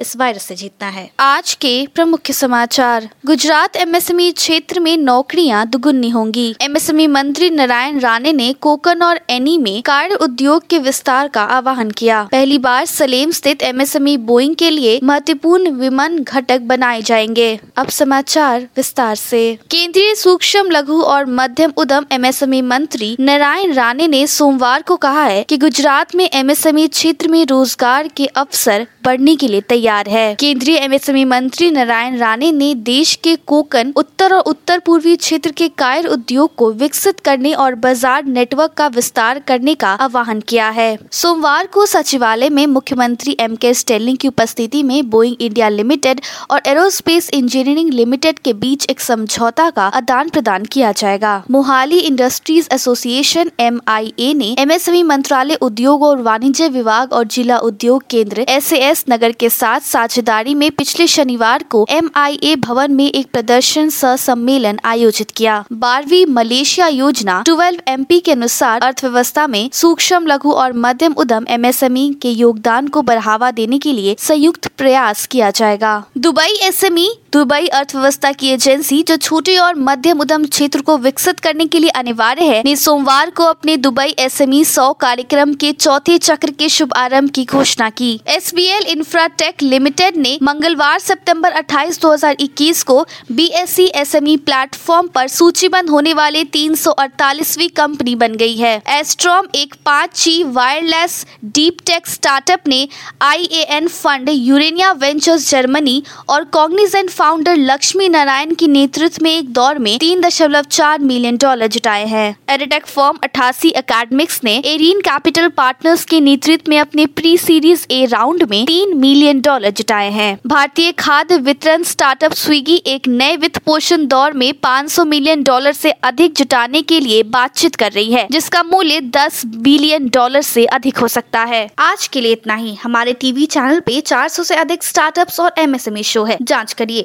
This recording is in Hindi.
इस वायरस से जीतना है। आज के प्रमुख समाचार। गुजरात एमएसएमई क्षेत्र में नौकरियाँ दुगुनी होंगी। एमएसएमई मंत्री नारायण राणे ने कोकन और एनी में कार्य उद्योग के विस्तार का आह्वान किया। पहली बार सलेम स्थित एमएसएमई बोइंग के लिए महत्वपूर्ण विमान घटक बनाए जाएँगे। अब समाचार विस्तार से। केंद्रीय सूक्ष्म, लघु और मध्यम उद्यम एमएसएमई मंत्री नारायण राणे ने सोमवार को कहा है कि गुजरात में एमएसएमई क्षेत्र में रोज़गार के अवसर बढ़ने के लिए तैयार है। केंद्रीय एमएसएमई मंत्री नारायण राणे ने देश के कोकन उत्तर और उत्तर पूर्वी क्षेत्र के कायर उद्योग को विकसित करने और बाज़ार नेटवर्क का विस्तार करने का आह्वान किया है। सोमवार को सचिवालय में मुख्यमंत्री एम के स्टेलिंग की उपस्थिति में बोइंग इंडिया लिमिटेड और एरोस्पेस इंजीनियरिंग लिमिटेड के बीच एक समझौता का आदान प्रदान किया जाएगा। मोहाली इंडस्ट्रीज़ एसोसिएशन एमआईए ने एमएसएमई मंत्रालय उद्योग और वाणिज्य विभाग और जिला उद्योग केंद्र एस नगर के साथ साझेदारी में पिछले शनिवार को एमआईए भवन में एक प्रदर्शन सह सम्मेलन आयोजित किया। बारहवीं मलेशिया योजना ट्वेल्व एम के अनुसार अर्थव्यवस्था में सूक्ष्म, लघु और मध्यम उद्यम एमएसएमई के योगदान को बढ़ावा देने के लिए संयुक्त प्रयास किया जाएगा। दुबई एसएमई दुबई अर्थव्यवस्था की एजेंसी जो छोटे और मध्यम उद्यम क्षेत्र को विकसित करने के लिए अनिवार्य है ने सोमवार को अपने दुबई एसएमई सौ कार्यक्रम के चौथे चक्र के शुभारंभ की घोषणा की। S B L Infratech Limited ने मंगलवार सितंबर 28, 2021 को B S C S M E platform पर सूचीबद्ध होने वाले 348वीं कंपनी बन गई है। एस्ट्रॉम एक पाँच G wireless deep tech startup ने IAN fund Urania Ventures Germany और कॉग्निजेंट फाउंडर लक्ष्मी नारायण की नेतृत्व में एक दौर में तीन दशमलव चार मिलियन डॉलर जुटाए हैं। एडिटेक फॉर्म अठासी अकेडमिक्स ने एरिन कैपिटल पार्टनर्स के नेतृत्व में अपने प्री सीरीज़ ए राउंड में तीन मिलियन डॉलर जुटाए हैं। भारतीय खाद्य वितरण स्टार्टअप स्विगी एक नए वित्त पोषण दौर में 500 मिलियन डॉलर से अधिक जुटाने के लिए बातचीत कर रही है, जिसका मूल्य 10 बिलियन डॉलर से अधिक हो सकता है। आज के लिए इतना ही। हमारे टीवी चैनल पे 400 से अधिक स्टार्टअप्स और एमएसएमई शो है। जाँच करिए।